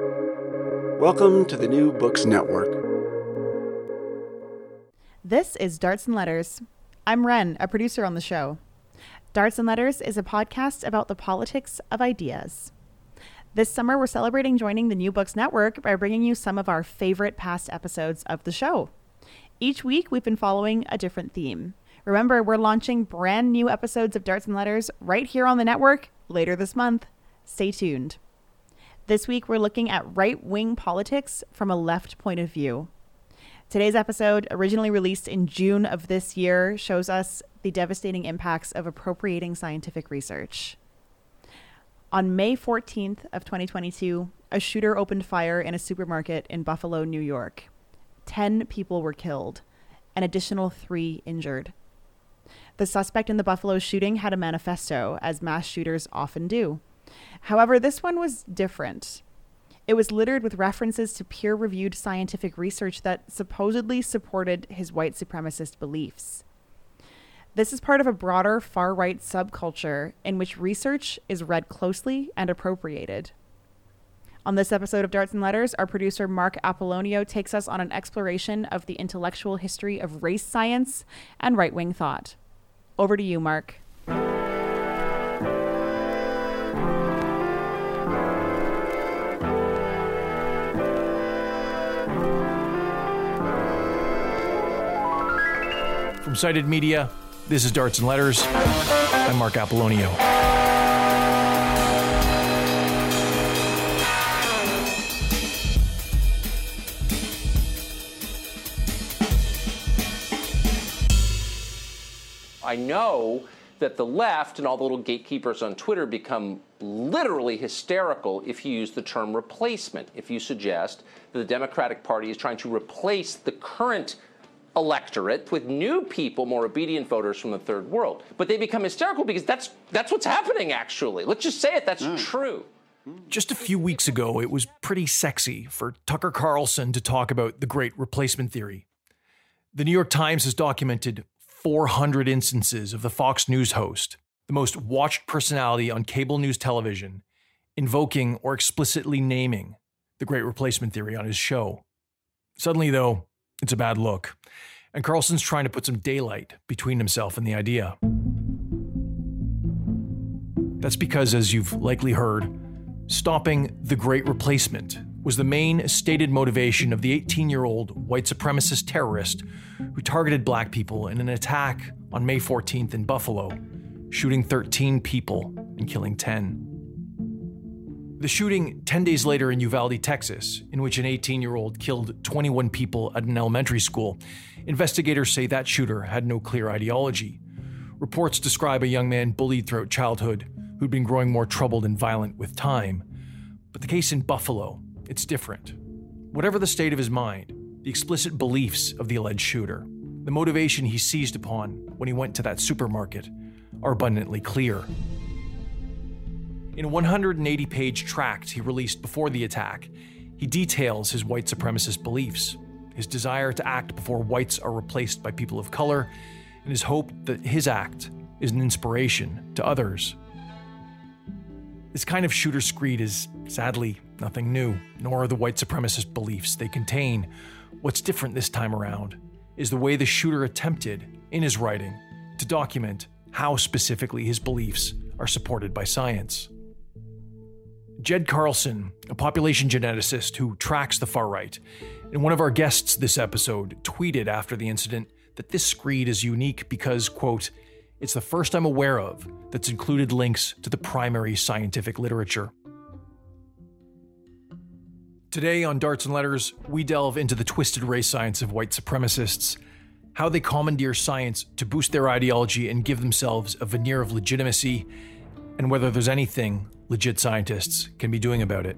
Welcome to the New Books Network. This is Darts and Letters. I'm Ren, a producer on the show. Darts and Letters is a podcast about the politics of ideas. This summer, we're celebrating joining the New Books Network by bringing you some of our favorite past episodes of the show. Each week, we've been following a different theme. Remember, we're launching brand new episodes of Darts and Letters right here on the network later this month. Stay tuned. This week, we're looking at right wing politics from a left point of view. Today's episode, originally released in June of this year, shows us the devastating impacts of appropriating scientific research. On May 14th of 2022, a shooter opened fire in a supermarket in Buffalo, New York. 10 people were killed, an additional 3 injured. The suspect in the Buffalo shooting had a manifesto, as mass shooters often do. However, this one was different. It was littered with references to peer reviewed scientific research that supposedly supported his white supremacist beliefs. This is part of a broader far right subculture in which research is read closely and appropriated. On this episode of Darts and Letters, our producer Marc Apollonio takes us on an exploration of the intellectual history of race science and right wing thought. Over to you, Marc. From Cited Media, this is Darts and Letters. I'm Marc Apollonio. I know that the left and all the little gatekeepers on Twitter become literally hysterical if you use the term replacement, if you suggest that the Democratic Party is trying to replace the current electorate with new people, more obedient voters from the third world. But they become hysterical because that's that's what's happening actually. Let's just say it, that's hmm. true. Just a few weeks ago, it was pretty sexy for Tucker Carlson to talk about the great replacement theory. The New York Times has documented 400 instances of the Fox News host, the most watched personality on cable news television, invoking or explicitly naming the great replacement theory on his show. Suddenly, though, it's a bad look, and Carlson's trying to put some daylight between himself and the idea. That's because, as you've likely heard, stopping the Great Replacement was the main stated motivation of the 18 year old white supremacist terrorist who targeted black people in an attack on May 14th in Buffalo, shooting 13 people and killing 10. The shooting 10 days later in Uvalde, Texas, in which an 18 year old killed 21 people at an elementary school, investigators say that shooter had no clear ideology. Reports describe a young man bullied throughout childhood who'd been growing more troubled and violent with time. But the case in Buffalo, it's different. Whatever the state of his mind, the explicit beliefs of the alleged shooter, the motivation he seized upon when he went to that supermarket, are abundantly clear. In a 180 page tract he released before the attack, he details his white supremacist beliefs, his desire to act before whites are replaced by people of color, and his hope that his act is an inspiration to others. This kind of shooter screed is, sadly, nothing new, nor are the white supremacist beliefs they contain. What's different this time around is the way the shooter attempted, in his writing, to document how specifically his beliefs are supported by science. Jed Carlson, a population geneticist who tracks the far right, and one of our guests this episode, tweeted after the incident that this screed is unique because, quote, it's the first I'm aware of that's included links to the primary scientific literature. Today on Darts and Letters, we delve into the twisted race science of white supremacists, how they commandeer science to boost their ideology and give themselves a veneer of legitimacy, and whether there's anything legit scientists can be doing about it.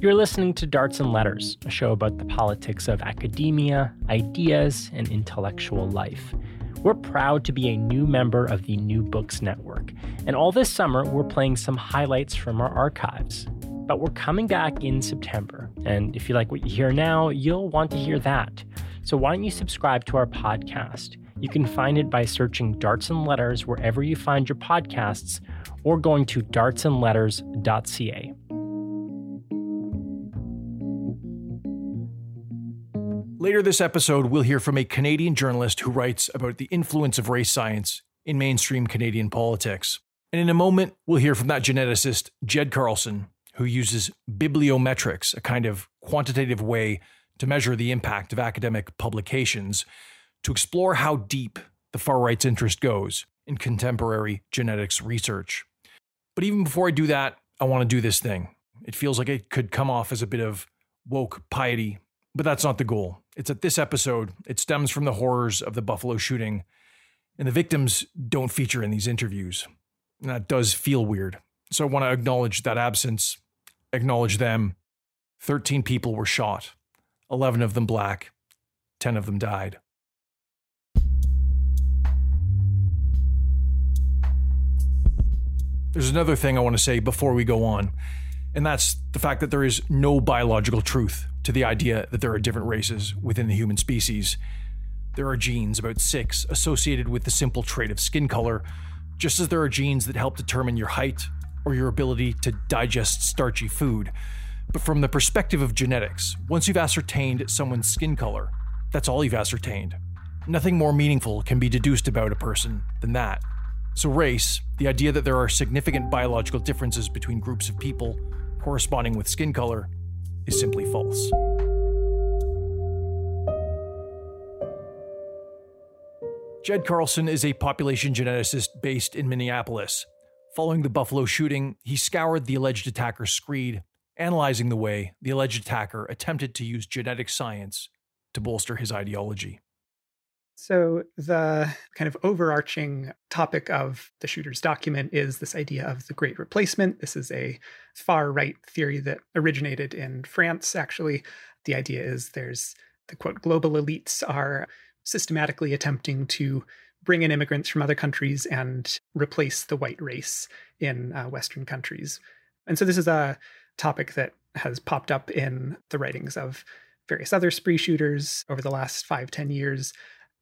You're listening to Darts and Letters, a show about the politics of academia, ideas, and intellectual life. We're proud to be a new member of the New Books Network, and all this summer we're playing some highlights from our archives. But we're coming back in September, and if you like what you hear now, you'll want to hear that. So why don't you subscribe to our podcast? You can find it by searching Darts and Letters wherever you find your podcasts or going to dartsandletters.ca. Later this episode, we'll hear from a Canadian journalist who writes about the influence of race science in mainstream Canadian politics. And in a moment, we'll hear from that geneticist, Jed Carlson, who uses bibliometrics, a kind of quantitative way to measure the impact of academic publications, to explore how deep the far right's interest goes in contemporary genetics research. But even before I do that, I want to do this thing. It feels like it could come off as a bit of woke piety, but that's not the goal. It's that this episode, it stems from the horrors of the Buffalo shooting, and the victims don't feature in these interviews. And that does feel weird. So I want to acknowledge that absence, acknowledge them. 13 people were shot, 11 of them black, 10 of them died. There's another thing I want to say before we go on, and that's the fact that there is no biological truth to the idea that there are different races within the human species. There are genes, about six, associated with the simple trait of skin color, just as there are genes that help determine your height or your ability to digest starchy food. But from the perspective of genetics, once you've ascertained someone's skin color, that's all you've ascertained. Nothing more meaningful can be deduced about a person than that. So, race, the idea that there are significant biological differences between groups of people corresponding with skin color, is simply false. Jed Carlson is a population geneticist based in Minneapolis. Following the Buffalo shooting, he scoured the alleged attacker's screed, analyzing the way the alleged attacker attempted to use genetic science to bolster his ideology. So, the kind of overarching topic of the shooter's document is this idea of the great replacement. This is a far right theory that originated in France, actually. The idea is there's the quote, global elites are systematically attempting to bring in immigrants from other countries and replace the white race in uh, Western countries. And so, this is a topic that has popped up in the writings of various other spree shooters over the last five, ten years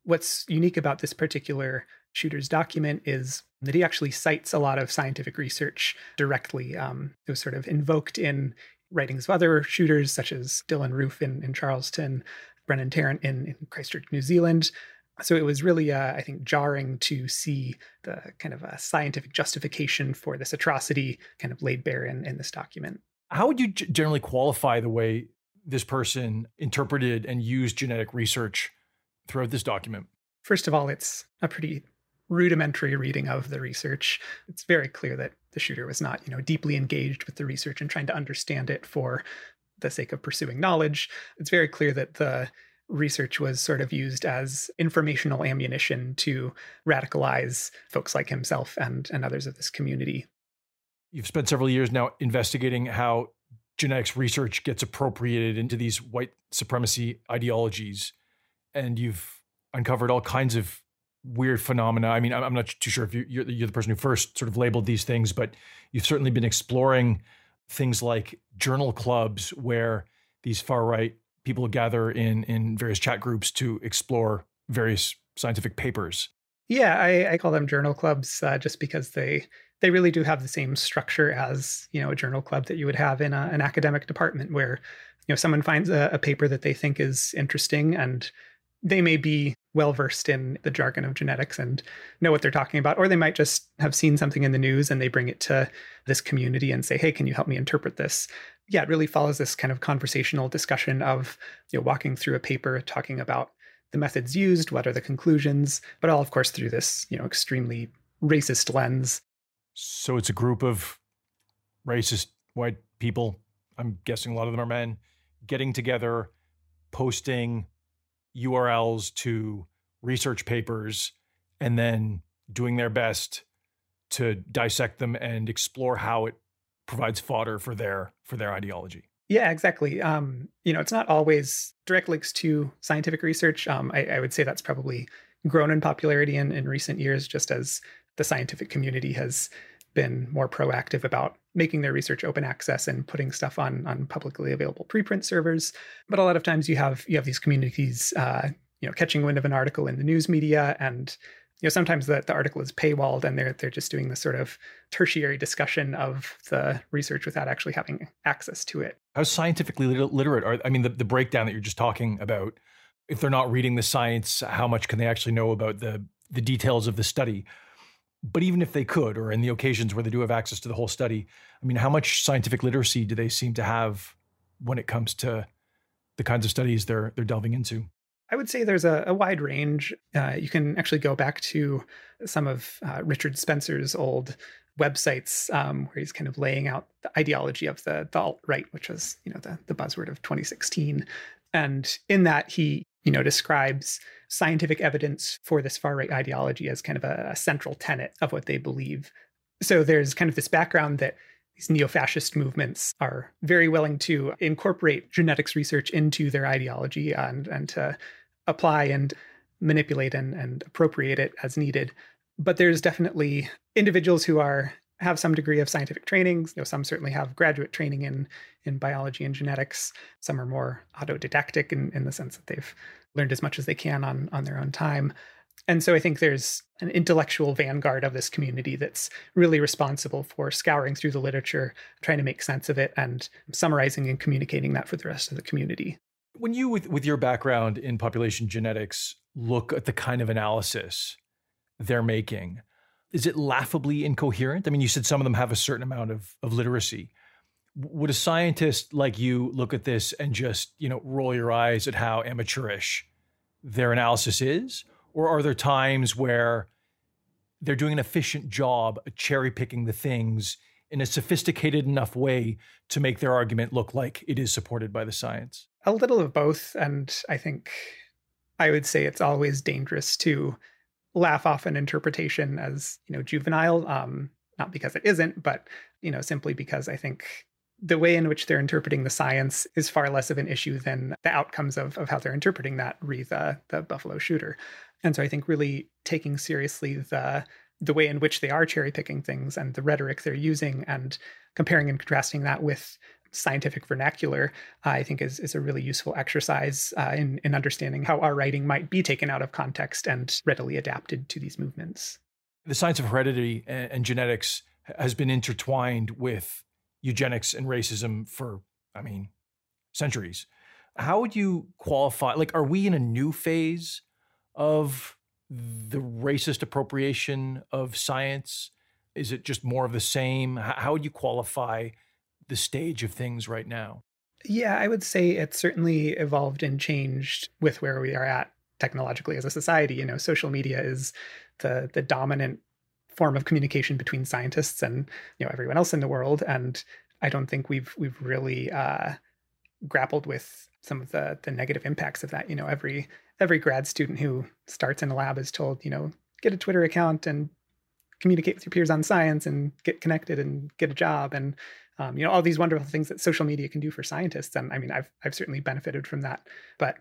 what's unique about this particular shooter's document is that he actually cites a lot of scientific research directly. Um, it was sort of invoked in writings of other shooters, such as Dylann Roof in, in Charleston, Brenton Tarrant in, in Christchurch, New Zealand. So it was really, uh, I think, jarring to see the kind of a scientific justification for this atrocity kind of laid bare in, in this document. How would you generally qualify the way this person interpreted and used genetic research throughout this document? First of all, it's a pretty rudimentary reading of the research. It's very clear that the shooter was not, you know, deeply engaged with the research and trying to understand it for the sake of pursuing knowledge. It's very clear that the research was sort of used as informational ammunition to radicalize folks like himself and, and others of this community. You've spent several years now investigating how genetics research gets appropriated into these white supremacy ideologies and you've uncovered all kinds of weird phenomena. I mean, I'm not too sure if you're, you're the person who first sort of labeled these things, but you've certainly been exploring things like journal clubs where these far right people gather in in various chat groups to explore various scientific papers. Yeah, I, I call them journal clubs uh, just because they they really do have the same structure as you know a journal club that you would have in a, an academic department, where you know someone finds a, a paper that they think is interesting and they may be well versed in the jargon of genetics and know what they're talking about, or they might just have seen something in the news and they bring it to this community and say, "Hey, can you help me interpret this?" Yeah, it really follows this kind of conversational discussion of you know walking through a paper, talking about the methods used, what are the conclusions, but all, of course, through this you know extremely racist lens. So it's a group of racist white people. I'm guessing a lot of them are men getting together, posting URLs to research papers and then doing their best to dissect them and explore how it provides fodder for their for their ideology. Yeah, exactly. Um, you know, it's not always direct links to scientific research. Um, I, I, would say that's probably grown in popularity in, in recent years, just as the scientific community has been more proactive about making their research open access and putting stuff on on publicly available preprint servers. But a lot of times you have you have these communities, uh, you know, catching wind of an article in the news media, and you know sometimes the, the article is paywalled and they're they're just doing this sort of tertiary discussion of the research without actually having access to it. How scientifically literate are I mean the, the breakdown that you're just talking about? If they're not reading the science, how much can they actually know about the the details of the study? But even if they could, or in the occasions where they do have access to the whole study, I mean, how much scientific literacy do they seem to have when it comes to the kinds of studies they're they're delving into? I would say there's a, a wide range. Uh, you can actually go back to some of uh, Richard Spencer's old websites um, where he's kind of laying out the ideology of the, the alt right, which was you know the, the buzzword of 2016. And in that, he you know describes scientific evidence for this far right ideology as kind of a, a central tenet of what they believe. So there's kind of this background that these neo-fascist movements are very willing to incorporate genetics research into their ideology and, and to apply and manipulate and, and appropriate it as needed. But there's definitely individuals who are have some degree of scientific training. You know, some certainly have graduate training in in biology and genetics. Some are more autodidactic in, in the sense that they've learned as much as they can on on their own time. And so I think there's an intellectual vanguard of this community that's really responsible for scouring through the literature, trying to make sense of it, and summarizing and communicating that for the rest of the community. When you, with, with your background in population genetics, look at the kind of analysis they're making, is it laughably incoherent? I mean, you said some of them have a certain amount of, of literacy. Would a scientist like you look at this and just, you know, roll your eyes at how amateurish their analysis is? Or are there times where they're doing an efficient job cherry picking the things in a sophisticated enough way to make their argument look like it is supported by the science? A little of both. And I think I would say it's always dangerous to laugh off an interpretation as, you know, juvenile. Um, not because it isn't, but, you know, simply because I think the way in which they're interpreting the science is far less of an issue than the outcomes of, of how they're interpreting that re the, the buffalo shooter. And so I think really taking seriously the the way in which they are cherry picking things and the rhetoric they're using and comparing and contrasting that with scientific vernacular, uh, I think is, is a really useful exercise uh, in, in understanding how our writing might be taken out of context and readily adapted to these movements. The science of heredity and, and genetics has been intertwined with eugenics and racism for, I mean, centuries. How would you qualify? Like, are we in a new phase of the racist appropriation of science? Is it just more of the same? How would you qualify the stage of things right now? Yeah, I would say it's certainly evolved and changed with where we are at technologically as a society. You know, social media is the the dominant form of communication between scientists and you know everyone else in the world, and I don't think we've we've really uh, grappled with some of the the negative impacts of that. You know, every every grad student who starts in a lab is told, you know, get a Twitter account and communicate with your peers on science and get connected and get a job and um, you know all these wonderful things that social media can do for scientists. And I mean, I've I've certainly benefited from that, but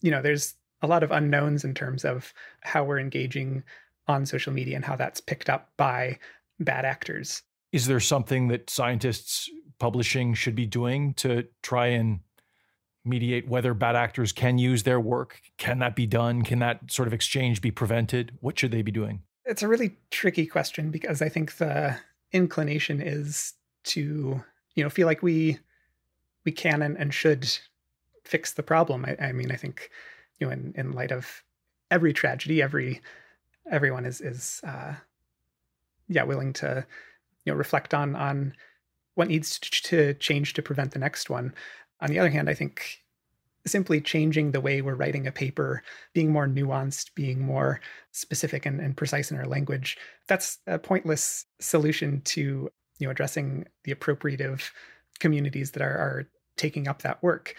you know, there's a lot of unknowns in terms of how we're engaging on social media and how that's picked up by bad actors. Is there something that scientists publishing should be doing to try and mediate whether bad actors can use their work? Can that be done? Can that sort of exchange be prevented? What should they be doing? It's a really tricky question because I think the inclination is to, you know, feel like we we can and, and should fix the problem. I, I mean, I think, you know, in, in light of every tragedy, every everyone is is uh yeah, willing to, you know, reflect on on what needs to change to prevent the next one. On the other hand, I think simply changing the way we're writing a paper, being more nuanced, being more specific and, and precise in our language, that's a pointless solution to you know addressing the appropriative communities that are, are taking up that work.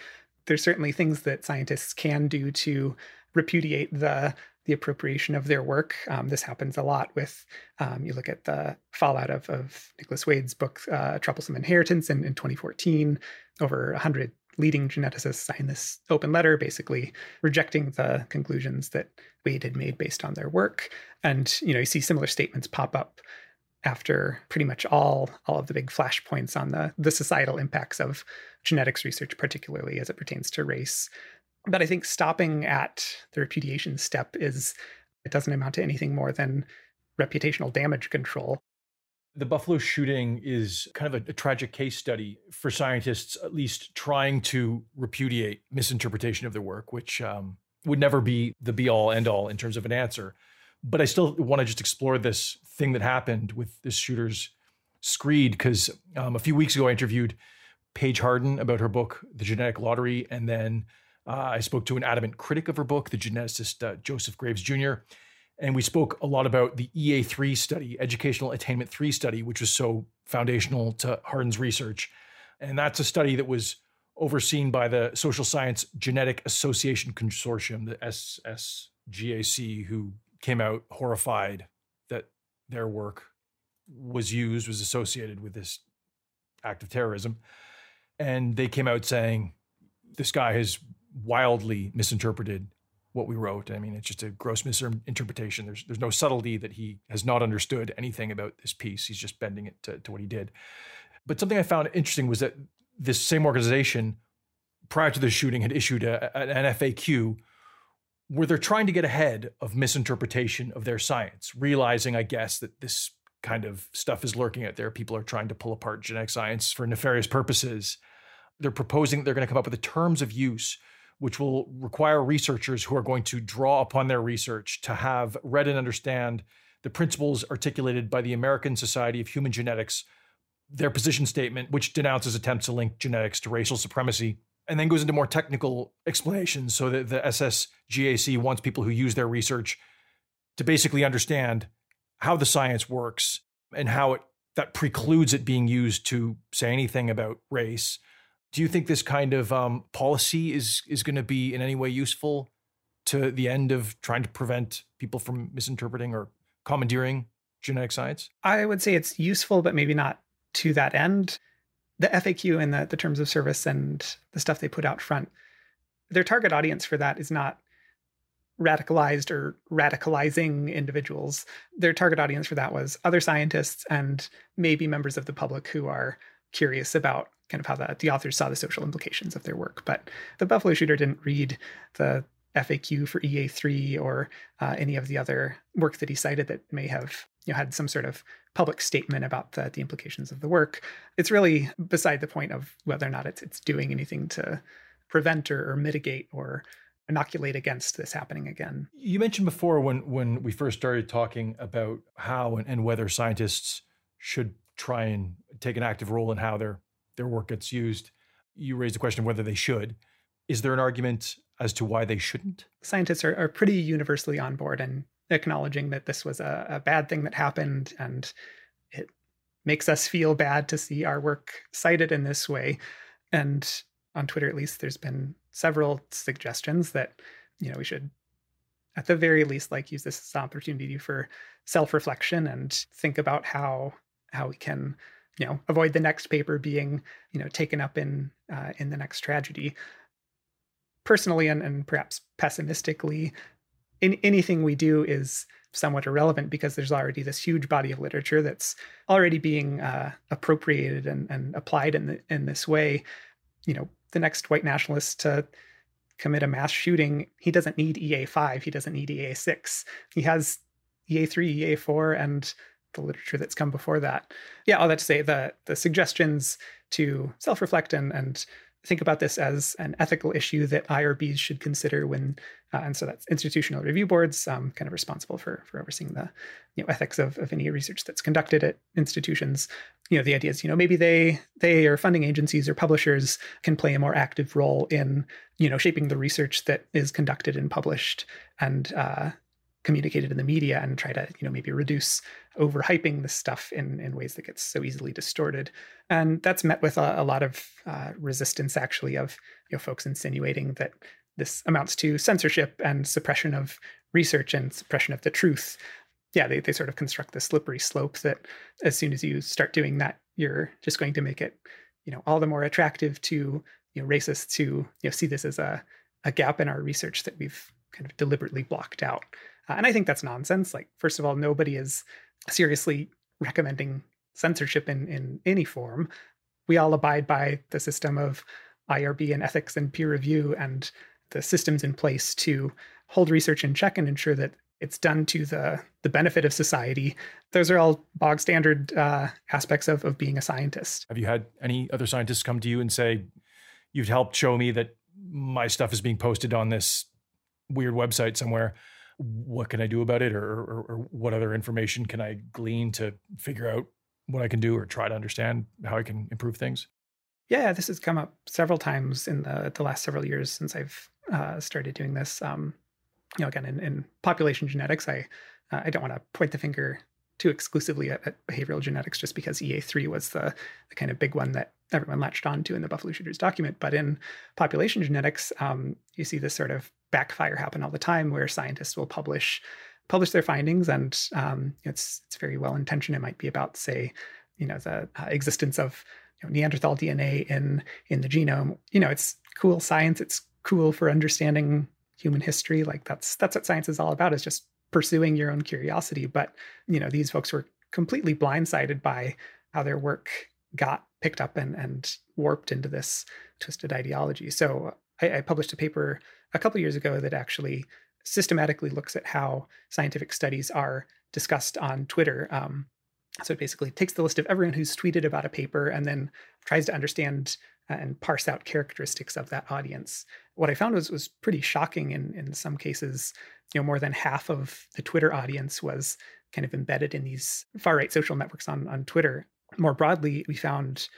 There's certainly things that scientists can do to repudiate the the appropriation of their work. Um, this happens a lot with um, you look at the fallout of, of Nicholas Wade's book uh, Troublesome Inheritance in, in 2014. Over 100 leading geneticists signed this open letter, basically rejecting the conclusions that Wade had made based on their work. And you know you see similar statements pop up after pretty much all all of the big flashpoints on the the societal impacts of genetics research, particularly as it pertains to race. But I think stopping at the repudiation step is it doesn't amount to anything more than reputational damage control. The Buffalo shooting is kind of a, a, tragic case study for scientists, at least trying to repudiate misinterpretation of their work, which um, would never be the be all end all in terms of an answer. But I still want to just explore this thing that happened with this shooter's screed because um, a few weeks ago I interviewed Paige Harden about her book, The Genetic Lottery, and then uh, I spoke to an adamant critic of her book, the geneticist uh, Joseph Graves Jr. And we spoke a lot about the EA3 study, Educational Attainment 3 study, which was so foundational to Harden's research. And that's a study that was overseen by the Social Science Genetic Association Consortium, the SSGAC, who came out horrified that their work was used, was associated with this act of terrorism. And they came out saying, this guy has wildly misinterpreted what we wrote. I mean, it's just a gross misinterpretation. There's there's no subtlety that he has not understood anything about this piece. He's just bending it to, to what he did. But something I found interesting was that this same organization, prior to the shooting, had issued a, an FAQ where they're trying to get ahead of misinterpretation of their science, realizing, I guess, that this kind of stuff is lurking out there. People are trying to pull apart genetic science for nefarious purposes. They're proposing that they're going to come up with the terms of use which will require researchers who are going to draw upon their research to have read and understand the principles articulated by the American Society of Human Genetics, their position statement, which denounces attempts to link genetics to racial supremacy, and then goes into more technical explanations so that the SSGAC wants people who use their research to basically understand how the science works and how it that precludes it being used to say anything about race do you think this kind of um, policy is is going to be in any way useful to the end of trying to prevent people from misinterpreting or commandeering genetic science? I would say it's useful, but maybe not to that end. The FAQ and the, the terms of service and the stuff they put out front, their target audience for that is not radicalized or radicalizing individuals. Their target audience for that was other scientists and maybe members of the public who are curious about kind of how the, the authors saw the social implications of their work. But the Buffalo Shooter didn't read the FAQ for EA3 or uh, any of the other work that he cited that may have you know had some sort of public statement about the, the implications of the work. It's really beside the point of whether or not it's it's doing anything to prevent or, or mitigate or inoculate against this happening again. You mentioned before when when we first started talking about how and, and whether scientists should try and take an active role in how their their work gets used. You raised the question of whether they should. Is there an argument as to why they shouldn't? Scientists are, are pretty universally on board and acknowledging that this was a, a bad thing that happened and it makes us feel bad to see our work cited in this way. And on Twitter, at least, there's been several suggestions that, you know, we should at the very least like use this as an opportunity for self-reflection and think about how how we can you know avoid the next paper being you know taken up in uh, in the next tragedy. Personally and, and perhaps pessimistically in anything we do is somewhat irrelevant because there's already this huge body of literature that's already being uh, appropriated and, and applied in the, in this way. You know the next white nationalist to commit a mass shooting he doesn't need ea5 he doesn't need ea6 he has ea3 ea4 and the literature that's come before that. Yeah, all that to say the the suggestions to self-reflect and and think about this as an ethical issue that IRBs should consider when, uh, and so that's institutional review boards, um, kind of responsible for for overseeing the you know ethics of, of any research that's conducted at institutions. You know, the idea is you know maybe they they or funding agencies or publishers can play a more active role in you know shaping the research that is conducted and published and uh, communicated in the media and try to you know maybe reduce overhyping this stuff in in ways that gets so easily distorted. And that's met with a, a lot of uh, resistance actually of you know folks insinuating that this amounts to censorship and suppression of research and suppression of the truth. Yeah they, they sort of construct the slippery slope that as soon as you start doing that you're just going to make it you know all the more attractive to you know racists to you know see this as a, a gap in our research that we've kind of deliberately blocked out uh, and I think that's nonsense. Like, first of all, nobody is seriously recommending censorship in, in any form. We all abide by the system of IRB and ethics and peer review and the systems in place to hold research in check and ensure that it's done to the the benefit of society. Those are all bog standard uh, aspects of of being a scientist. Have you had any other scientists come to you and say, "You've helped show me that my stuff is being posted on this weird website somewhere"? What can I do about it, or, or, or what other information can I glean to figure out what I can do, or try to understand how I can improve things? Yeah, this has come up several times in the the last several years since I've uh, started doing this. Um, you know, again, in, in population genetics, I uh, I don't want to point the finger too exclusively at, at, behavioral genetics just because EA3 was the, the kind of big one that everyone latched onto in the Buffalo Shooters document. But in population genetics, um, you see this sort of backfire happen all the time where scientists will publish publish their findings and um, it's it's very well intentioned. It might be about, say, you know, the uh, existence of you know, Neanderthal DNA in in the genome. You know, it's cool science. It's cool for understanding human history like that's that's what science is all about is just pursuing your own curiosity but you know these folks were completely blindsided by how their work got picked up and and warped into this twisted ideology so i, I published a paper a couple years ago that actually systematically looks at how scientific studies are discussed on twitter um, so it basically takes the list of everyone who's tweeted about a paper and then tries to understand and parse out characteristics of that audience. What I found was was pretty shocking in in some cases. You know, more than half of the Twitter audience was kind of embedded in these far right social networks on on Twitter. More broadly, we found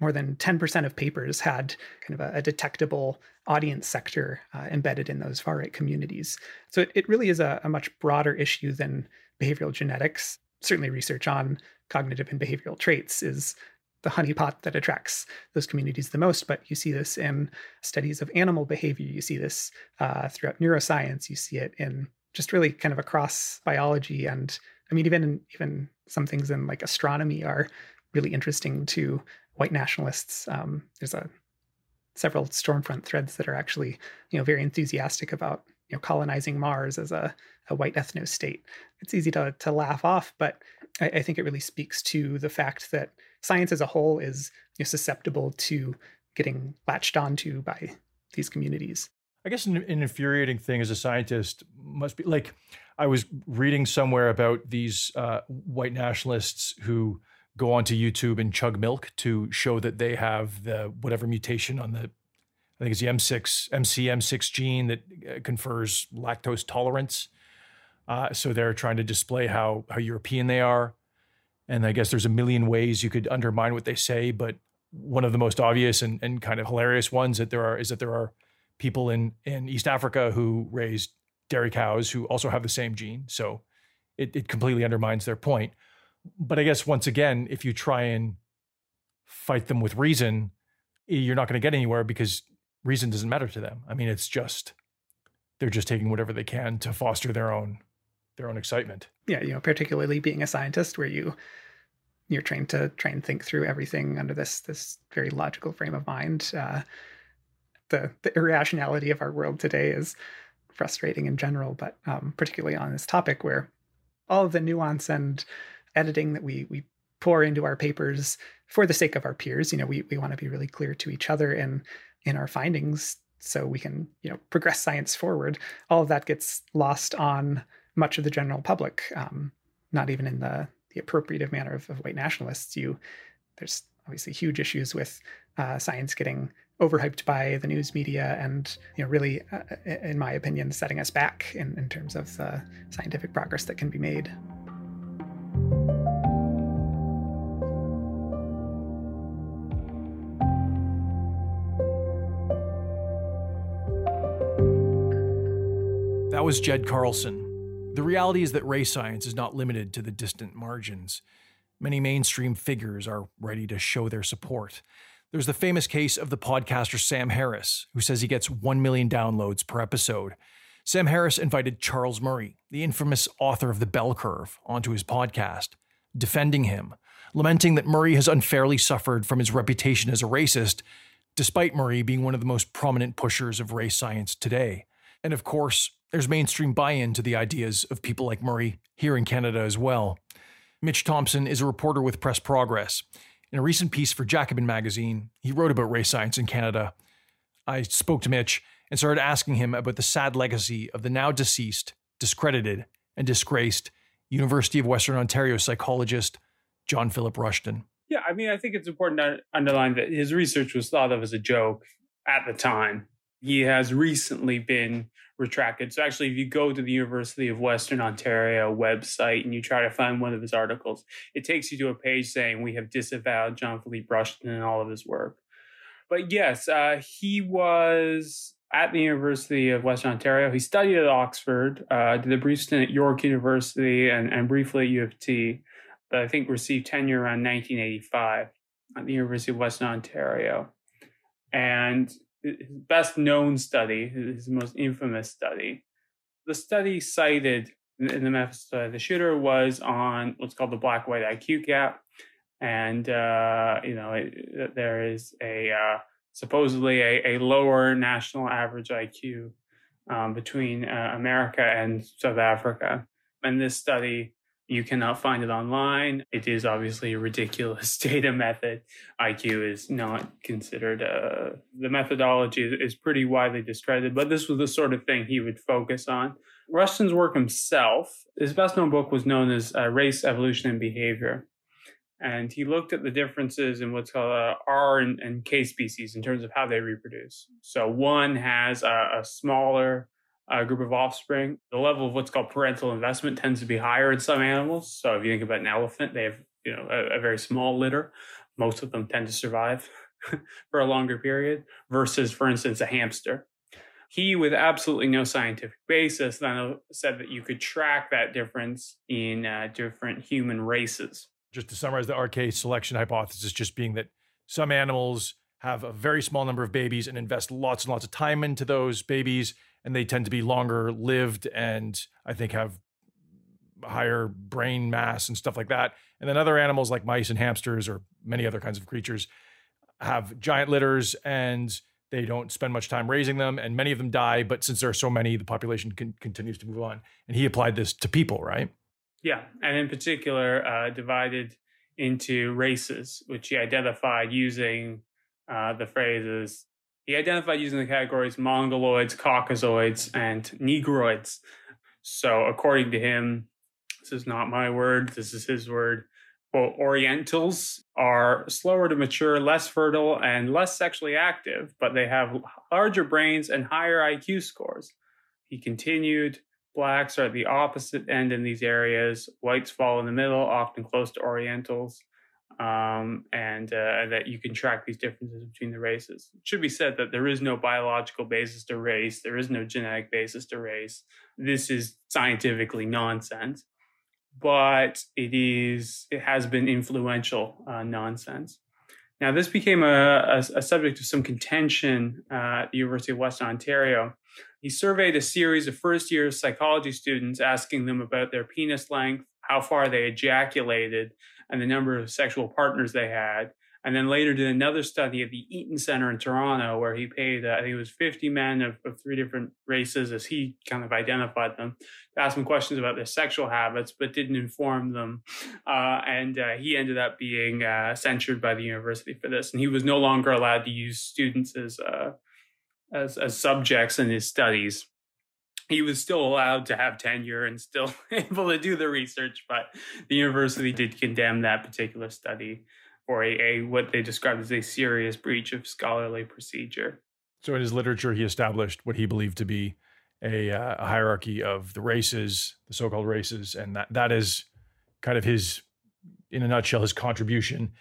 more than 10% of papers had kind of a, a detectable audience sector uh, embedded in those far right communities. So it, it really is a, a much broader issue than behavioral genetics. Certainly, research on cognitive and behavioral traits is the honeypot that attracts those communities the most. But you see this in studies of animal behavior. You see this uh, throughout neuroscience. You see it in just really kind of across biology. And I mean, even even some things in like astronomy are really interesting to white nationalists. Um, there's a several Stormfront threads that are actually you know very enthusiastic about you know colonizing Mars as a, a white ethno state. It's easy to to laugh off, but I, I think it really speaks to the fact that science as a whole is you know, susceptible to getting latched onto by these communities. I guess an, an, infuriating thing as a scientist must be like I was reading somewhere about these uh, white nationalists who go onto YouTube and chug milk to show that they have the whatever mutation on the I think it's the M6 MCM6 gene that uh, confers lactose tolerance. Uh, so they're trying to display how how European they are. And I guess there's a million ways you could undermine what they say, but one of the most obvious and, and kind of hilarious ones that there are is that there are people in, in East Africa who raise dairy cows who also have the same gene. So it, it completely undermines their point. But I guess once again, if you try and fight them with reason, you're not going to get anywhere because reason doesn't matter to them. I mean, it's just they're just taking whatever they can to foster their own their own excitement. Yeah, you know, particularly being a scientist where you you're trained to try and think through everything under this this very logical frame of mind. Uh, the the irrationality of our world today is frustrating in general, but um, particularly on this topic where all of the nuance and editing that we we pour into our papers for the sake of our peers, you know, we we want to be really clear to each other in in our findings so we can you know progress science forward. All of that gets lost on much of the general public, um, not even in the the appropriative manner of, of white nationalists. You there's obviously huge issues with uh, science getting overhyped by the news media and you know really uh, in my opinion setting us back in, in terms of the scientific progress that can be made was Jed Carlson the reality is that race science is not limited to the distant margins. Many mainstream figures are ready to show their support. There's the famous case of the podcaster Sam Harris, who says he gets 1 million downloads per episode. Sam Harris invited Charles Murray, the infamous author of The Bell Curve, onto his podcast, defending him, lamenting that Murray has unfairly suffered from his reputation as a racist, despite Murray being one of the most prominent pushers of race science today. And of course, there's mainstream buy in to the ideas of people like Murray here in Canada as well. Mitch Thompson is a reporter with Press Progress. In a recent piece for Jacobin magazine, he wrote about race science in Canada. I spoke to Mitch and started asking him about the sad legacy of the now deceased, discredited, and disgraced University of Western Ontario psychologist John Philip Rushton. Yeah, I mean, I think it's important to underline that his research was thought of as a joke at the time. He has recently been retracted. So actually, if you go to the University of Western Ontario website and you try to find one of his articles, it takes you to a page saying we have disavowed John Philippe Rushton and all of his work. But yes, uh, he was at the University of Western Ontario. He studied at Oxford, uh, did a brief stint at York University, and, and briefly at U of T. But I think received tenure around 1985 at the University of Western Ontario. And his best known study, his most infamous study, the study cited in the method study, the shooter was on what's called the black white IQ gap. And, uh, you know, it, there is a uh, supposedly a, a, lower national average IQ um, between uh, America and South Africa. And this study you cannot find it online. It is obviously a ridiculous data method. IQ is not considered, uh, the methodology is pretty widely discredited, but this was the sort of thing he would focus on. Rushton's work himself, his best known book was known as uh, Race, Evolution, and Behavior. And he looked at the differences in what's called uh, R and, and, K species in terms of how they reproduce. So one has a, a smaller a group of offspring, the level of what's called parental investment tends to be higher in some animals. So if you think about an elephant, they have you know a, a very small litter. Most of them tend to survive for a longer period versus, for instance, a hamster. He, with absolutely no scientific basis, then said that you could track that difference in uh, different human races. Just to summarize the RK selection hypothesis, just being that some animals have a very small number of babies and invest lots and lots of time into those babies and they tend to be longer lived and I think have higher brain mass and stuff like that. And then other animals like mice and hamsters or many other kinds of creatures have giant litters and they don't spend much time raising them and many of them die but since there are so many the population continues to move on and he applied this to people right yeah and in particular uh, divided into races which he identified using uh, the phrases he identified using the categories Mongoloids, Caucasoids, and Negroids. So, according to him, this is not my word, this is his word. Well, Orientals are slower to mature, less fertile, and less sexually active, but they have larger brains and higher IQ scores. He continued, blacks are at the opposite end in these areas. Whites fall in the middle, often close to Orientals um, and uh, that you can track these differences between the races. It should be said that there is no biological basis to race, there is no genetic basis to race. This is scientifically nonsense, but it is it has been influential uh, nonsense. Now, this became a, a, a, subject of some contention uh, at the University of Western Ontario. He surveyed a series of first year psychology students, asking them about their penis length, how far they ejaculated, and the number of sexual partners they had. And then later did another study at the Eaton Center in Toronto, where he paid, uh, I think it was 50 men of, of, three different races, as he kind of identified them, to ask them questions about their sexual habits, but didn't inform them. Uh, and uh, he ended up being uh, censured by the university for this. And he was no longer allowed to use students as, uh, as, as subjects in his studies he was still allowed to have tenure and still able to do the research, but the university did condemn that particular study for a, a, what they described as a serious breach of scholarly procedure. So, in his literature, he established what he believed to be a, uh, a hierarchy of the races, the so-called races, and that that is kind of his, in a nutshell, his contribution.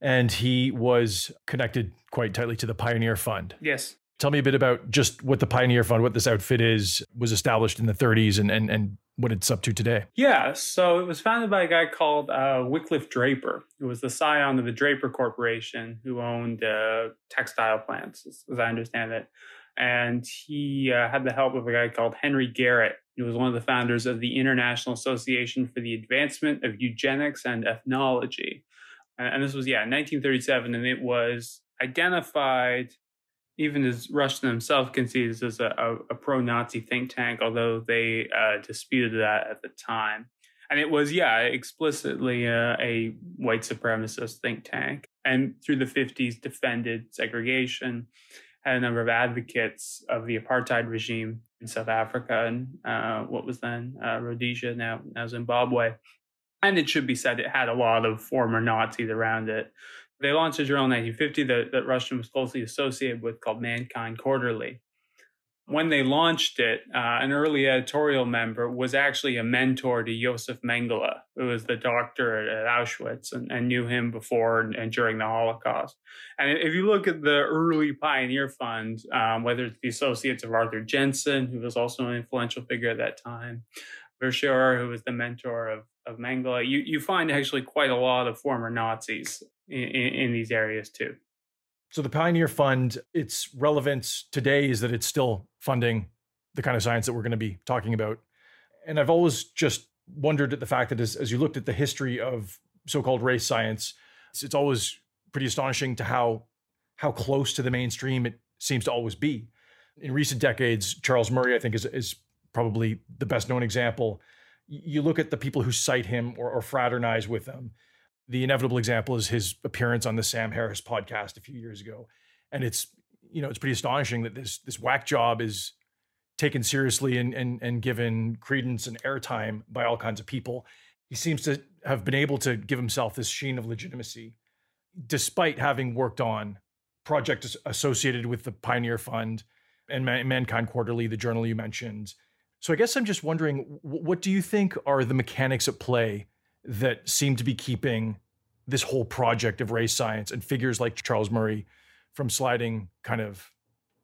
And he was connected quite tightly to the Pioneer Fund. Yes. Tell me a bit about just what the Pioneer Fund, what this outfit is, was established in the 30s and, and, and what it's up to today. Yeah, so it was founded by a guy called uh, Wickliffe Draper, who was the scion of the Draper Corporation, who owned uh, textile plants, as, as, I understand it. And he uh, had the help of a guy called Henry Garrett, who was one of the founders of the International Association for the Advancement of Eugenics and Ethnology. And this was, yeah, 1937, and it was identified even as Rushton himself concedes as a, a, a pro-Nazi think tank, although they uh, disputed that at the time. And it was, yeah, explicitly uh, a white supremacist think tank. And through the 50s, defended segregation, had a number of advocates of the apartheid regime in South Africa and uh, what was then uh, Rhodesia, now, now Zimbabwe. And it should be said it had a lot of former Nazis around it. They launched a journal in 1950 that, that Rushton was closely associated with called Mankind Quarterly when they launched it, uh, an early editorial member was actually a mentor to Josef Mengele, who was the doctor at, Auschwitz and, and, knew him before and, and, during the Holocaust. And if you look at the early Pioneer Fund, um, whether it's the associates of Arthur Jensen, who was also an influential figure at that time, Verschuer, who was the mentor of, of Mengele, you, you find actually quite a lot of former Nazis in, in, in these areas too. So the Pioneer Fund, its relevance today is that it's still funding the kind of science that we're going to be talking about. And I've always just wondered at the fact that as, as you looked at the history of so-called race science, it's, it's always pretty astonishing to how how close to the mainstream it seems to always be. In recent decades, Charles Murray, I think, is is probably the best known example. You look at the people who cite him or, or fraternize with them, the inevitable example is his appearance on the Sam Harris podcast a few years ago. And it's, you know, it's pretty astonishing that this this whack job is taken seriously and and and given credence and airtime by all kinds of people. He seems to have been able to give himself this sheen of legitimacy, despite having worked on projects associated with the Pioneer Fund and Mankind Quarterly, the journal you mentioned. So I guess I'm just wondering, what do you think are the mechanics at play that seem to be keeping this whole project of race science and figures like Charles Murray from sliding kind of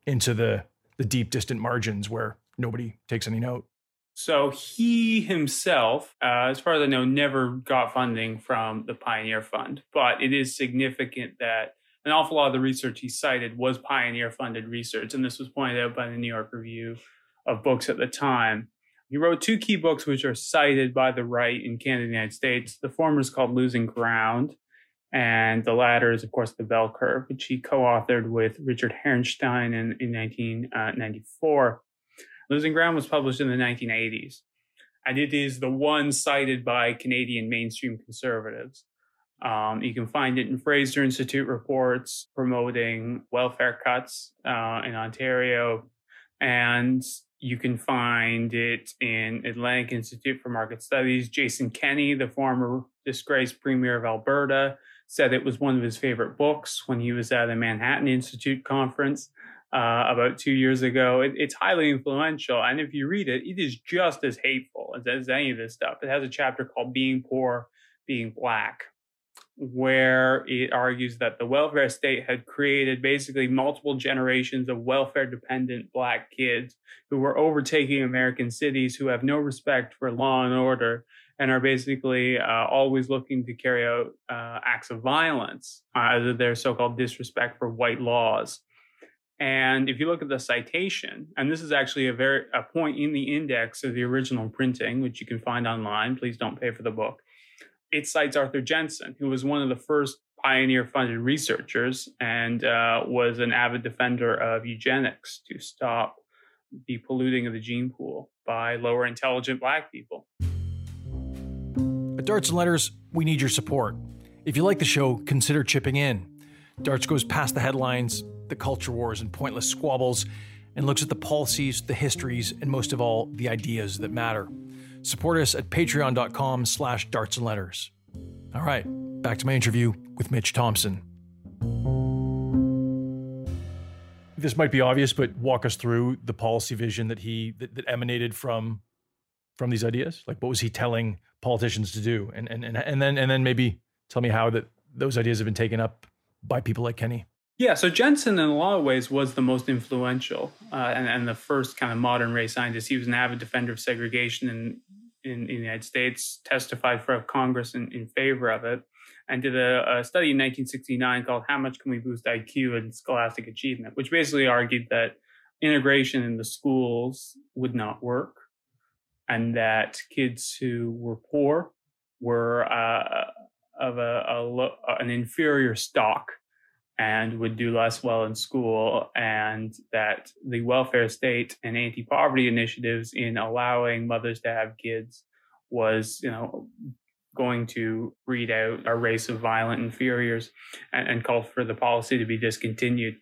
into the the deep distant margins where nobody takes any note. So he himself, uh, as far as I know, never got funding from the Pioneer Fund, but it is significant that an awful lot of the research he cited was Pioneer funded research, and this was pointed out by the New York Review of Books at the time. He wrote two key books which are cited by the right in Canada and the United States. The former is called Losing Ground, and the latter is, of course, The Bell Curve, which he co authored with Richard Herrnstein in, in 1994. Uh, Losing Ground was published in the 1980s, and it is the one cited by Canadian mainstream conservatives. Um, you can find it in Fraser Institute reports promoting welfare cuts uh, in Ontario. And you can find it in Atlantic Institute for Market Studies. Jason Kenney, the former disgraced premier of Alberta, said it was one of his favorite books when he was at a Manhattan Institute conference uh, about two years ago. It, it's highly influential. And if you read it, it is just as hateful as, as any of this stuff. It has a chapter called Being Poor, Being Black where it argues that the welfare state had created basically multiple generations of welfare dependent black kids who were overtaking American cities who have no respect for law and order and are basically uh, always looking to carry out uh, acts of violence uh, as their so-called disrespect for white laws. And if you look at the citation, and this is actually a very a point in the index of the original printing, which you can find online. Please don't pay for the book it cites Arthur Jensen, who was one of the first pioneer funded researchers and uh, was an avid defender of eugenics to stop the polluting of the gene pool by lower intelligent black people. At Darts and Letters, we need your support. If you like the show, consider chipping in. Darts goes past the headlines, the culture wars, and pointless squabbles, and looks at the policies, the histories, and most of all, the ideas that matter. Support us at patreon.com slash darts and letters. All right, back to my interview with Mitch Thompson. This might be obvious, but walk us through the policy vision that he that, that emanated from from these ideas. Like what was he telling politicians to do? And and and, and then and then maybe tell me how that those ideas have been taken up by people like Kenney. Yeah, so Jensen, in a lot of ways, was the most influential uh, and, and, the first kind of modern race scientist. He was an avid defender of segregation in, in, in the United States, testified for Congress in, in favor of it, and did a, a, study in 1969 called How Much Can We Boost IQ and Scholastic Achievement, which basically argued that integration in the schools would not work and that kids who were poor were uh, of a, a, an inferior stock and would do less well in school, and that the welfare state and anti poverty initiatives in allowing mothers to have kids was, you know, going to read out a race of violent inferiors and, and called for the policy to be discontinued.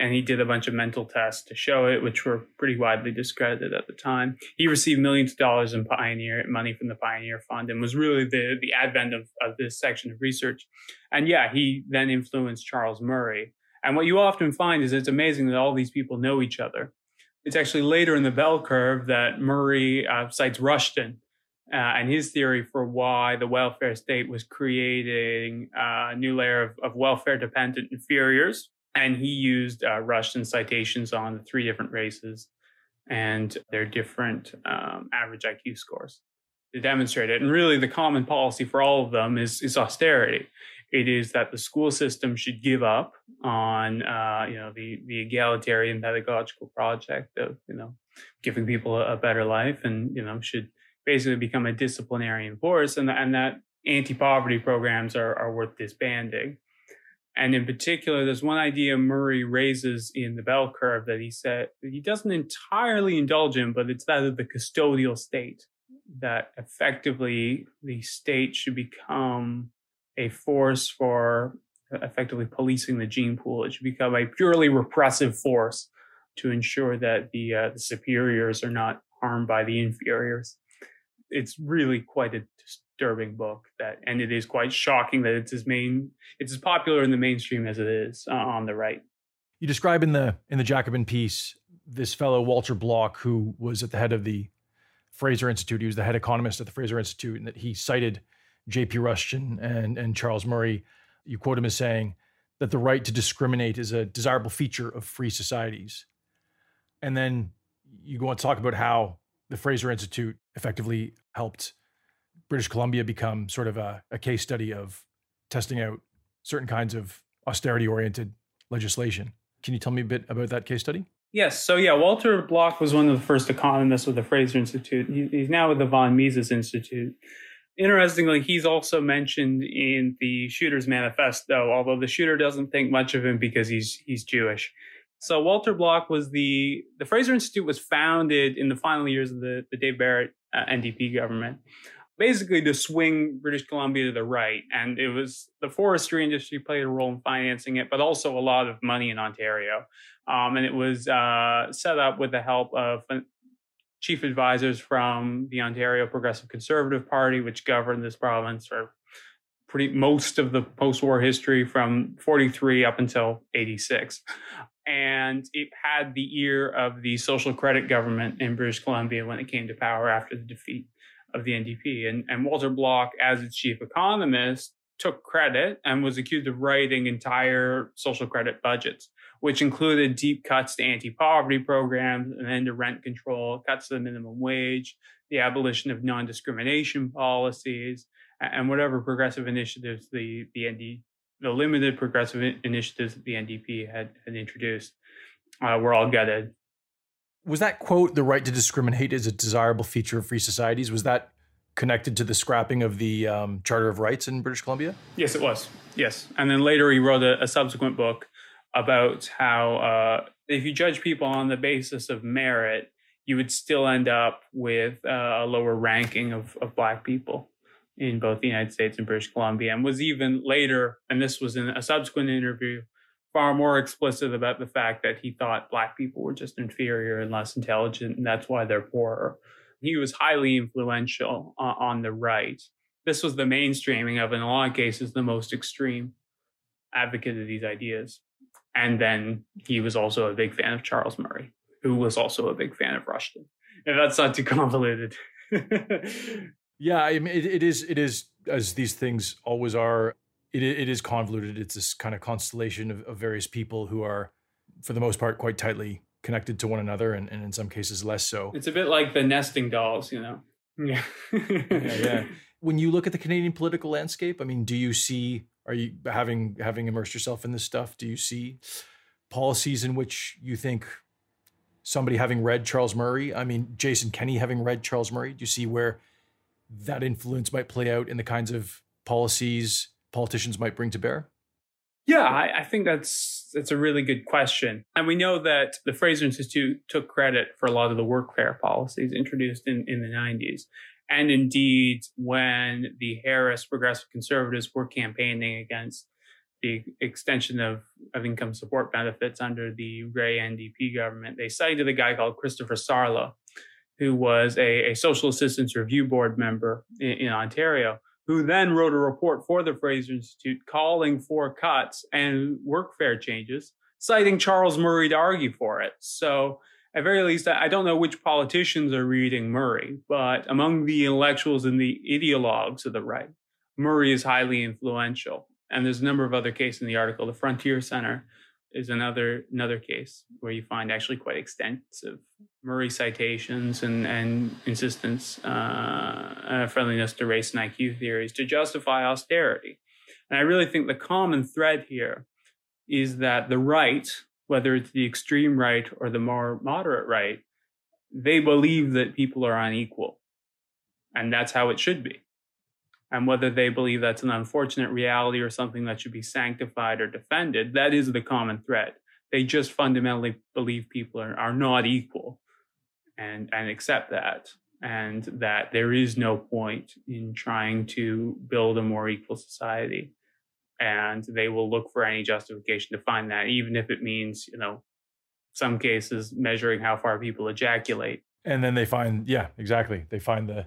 And he did a bunch of mental tests to show it, which were pretty widely discredited at the time. He received millions of dollars in Pioneer money from the Pioneer Fund and was really the, the advent of, of this section of research. And yeah, he then influenced Charles Murray. And what you often find is it's amazing that all these people know each other. It's actually later in the bell curve that Murray uh, cites Rushton uh, and his theory for why the welfare state was creating a new layer of, of welfare dependent inferiors. And he used uh, Rushton citations on the three different races and their different um, average IQ scores to demonstrate it. And really, the common policy for all of them is, is austerity. It is that the school system should give up on, uh, you know, the the egalitarian pedagogical project of, you know, giving people a, better life, and you know, should basically become a disciplinarian force, and and that anti-poverty programs are are worth disbanding. And in particular, there's one idea Murray raises in the bell curve that he said that he doesn't entirely indulge in, but it's that of the custodial state, that effectively the state should become a force for effectively policing the gene pool. It should become a purely repressive force to ensure that the, uh, the superiors are not harmed by the inferiors. It's really quite a disturbing book that, and it is quite shocking that it's as main, it's as popular in the mainstream as it is uh, on the right. You describe in the in the Jacobin piece this fellow Walter Block, who was at the head of the Fraser Institute. He was the head economist at the Fraser Institute, and that he cited J.P. Rushton and, and Charles Murray, you quote him as saying that the right to discriminate is a desirable feature of free societies. And then you go on to talk about how the Fraser Institute effectively helped British Columbia become sort of a, a case study of testing out certain kinds of austerity oriented legislation. Can you tell me a bit about that case study? Yes. So, yeah, Walter Block was one of the first economists with the Fraser Institute. He, he's now with the von Mises Institute. Interestingly, he's also mentioned in the shooter's manifesto, although the shooter doesn't think much of him because he's he's Jewish. So Walter Block was the the Fraser Institute was founded in the final years of the the Dave Barrett uh, NDP government, basically to swing British Columbia to the right, and it was the forestry industry played a role in financing it, but also a lot of money in Ontario, um, and it was uh, set up with the help of chief advisors from the Ontario Progressive Conservative Party, which governed this province for pretty most of the post-war history from 43 up until 86 and it had the ear of the social credit government in british columbia when it came to power after the defeat of the ndp and, and walter block as its chief economist took credit and was accused of writing entire social credit budgets which included deep cuts to anti-poverty programs, and end to rent control, cuts to the minimum wage, the abolition of non-discrimination policies, and whatever progressive initiatives the the the limited progressive initiatives that the NDP had had introduced uh, were all gutted. Was that quote "the right to discriminate is a desirable feature of free societies"? Was that connected to the scrapping of the um, Charter of Rights in British Columbia? Yes, it was. Yes, and then later he wrote a, a subsequent book about how uh, if you judge people on the basis of merit, you would still end up with uh, a lower ranking of, of Black people in both the United States and British Columbia, and was even later, and this was in a subsequent interview, far more explicit about the fact that he thought Black people were just inferior and less intelligent, and that's why they're poorer. He was highly influential uh, on the right. This was the mainstreaming of, in a lot of cases, the most extreme advocate of these ideas. And then he was also a big fan of Charles Murray, who was also a big fan of Rushton. And that's not too convoluted. yeah, I mean, it, it is. It is as these things always are. It, it is convoluted. It's this kind of constellation of, of various people who are, for the most part, quite tightly connected to one another, and, and in some cases less so. It's a bit like the nesting dolls, you know. Yeah. yeah, yeah. When you look at the Canadian political landscape, I mean, do you see are you having having immersed yourself in this stuff? Do you see policies in which you think somebody having read Charles Murray, I mean Jason Kenney having read Charles Murray, do you see where that influence might play out in the kinds of policies politicians might bring to bear? Yeah, I, I, think that's that's a really good question. And we know that the Fraser Institute took credit for a lot of the workfare policies introduced in, in the 90s. And indeed, when the Harris progressive conservatives were campaigning against the extension of, of income support benefits under the Rae NDP government, they cited a guy called Christopher Sarlo, who was a, a social assistance review board member in, in Ontario, who then wrote a report for the Fraser Institute calling for cuts and workfare changes, citing Charles Murray to argue for it. So at very least, I don't know which politicians are reading Murray, but among the intellectuals and the ideologues of the right, Murray is highly influential. And there's a number of other cases in the article. The Frontier Center is another another case where you find actually quite extensive Murray citations and and insistence uh, uh, friendliness to race and IQ theories to justify austerity. And I really think the common thread here is that the right whether it's the extreme right or the more moderate right, they believe that people are unequal. And that's how it should be. And whether they believe that's an unfortunate reality or something that should be sanctified or defended, that is the common thread. They just fundamentally believe people are, are not equal and, and accept that. And that there is no point in trying to build a more equal society and they will look for any justification to find that, even if it means, you know, some cases measuring how far people ejaculate. And then they find, yeah, exactly. They find the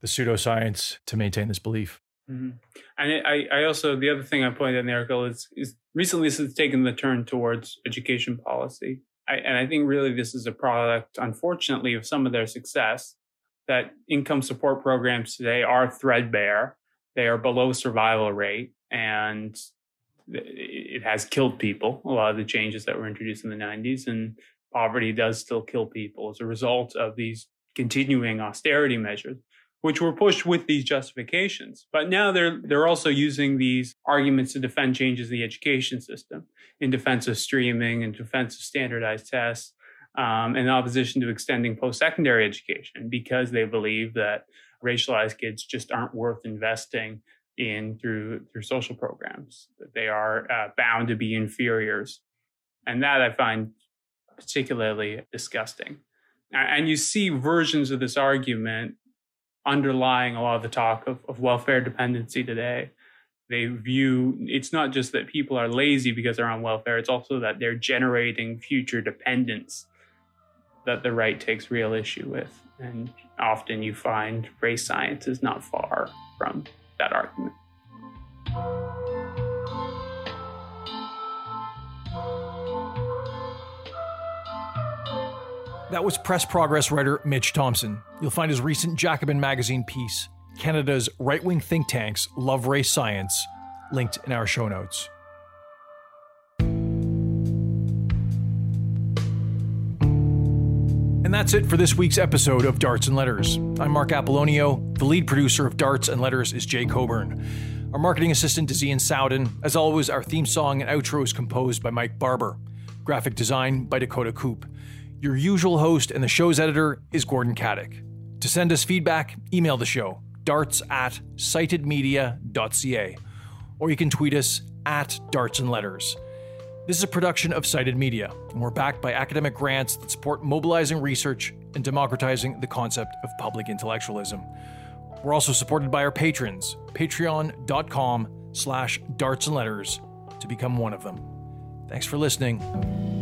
the pseudoscience to maintain this belief. Mm-hmm. And I, I also the other thing I pointed out in the article is, is recently this has taken the turn towards education policy, I, and I think really this is a product, unfortunately, of some of their success. That income support programs today are threadbare; they are below survival rate, and it has killed people. A lot of the changes that were introduced in the 90s, and poverty does still kill people as a result of these continuing austerity measures, which were pushed with these justifications. But now they're they're also using these arguments to defend changes in the education system, in defense of streaming, in defense of standardized tests, um, in opposition to extending post-secondary education, because they believe that racialized kids just aren't worth investing in through through social programs that they are uh, bound to be inferiors and that i find particularly disgusting and you see versions of this argument underlying a lot of the talk of, of welfare dependency today they view it's not just that people are lazy because they're on welfare it's also that they're generating future dependence that the right takes real issue with and often you find race science is not far from that argument. That was press progress writer Mitch Thompson. You'll find his recent Jacobin magazine piece, Canada's right wing think tanks love race science, linked in our show notes. And that's it for this week's episode of Darts and Letters. I'm Marc Apollonio. The lead producer of Darts and Letters is Jay Coburn. Our marketing assistant is Ian Sowden. As always, our theme song and outro is composed by Mike Barber. Graphic design by Dakota Coop. Your usual host and the show's editor is Gordon Katic. To send us feedback, email the show darts at citedmedia.ca or you can tweet us at darts and letters. This is a production of Cited Media, and we're backed by academic grants that support mobilizing research and democratizing the concept of public intellectualism. We're also supported by our patrons, patreon.com slash darts and letters to become one of them. Thanks for listening.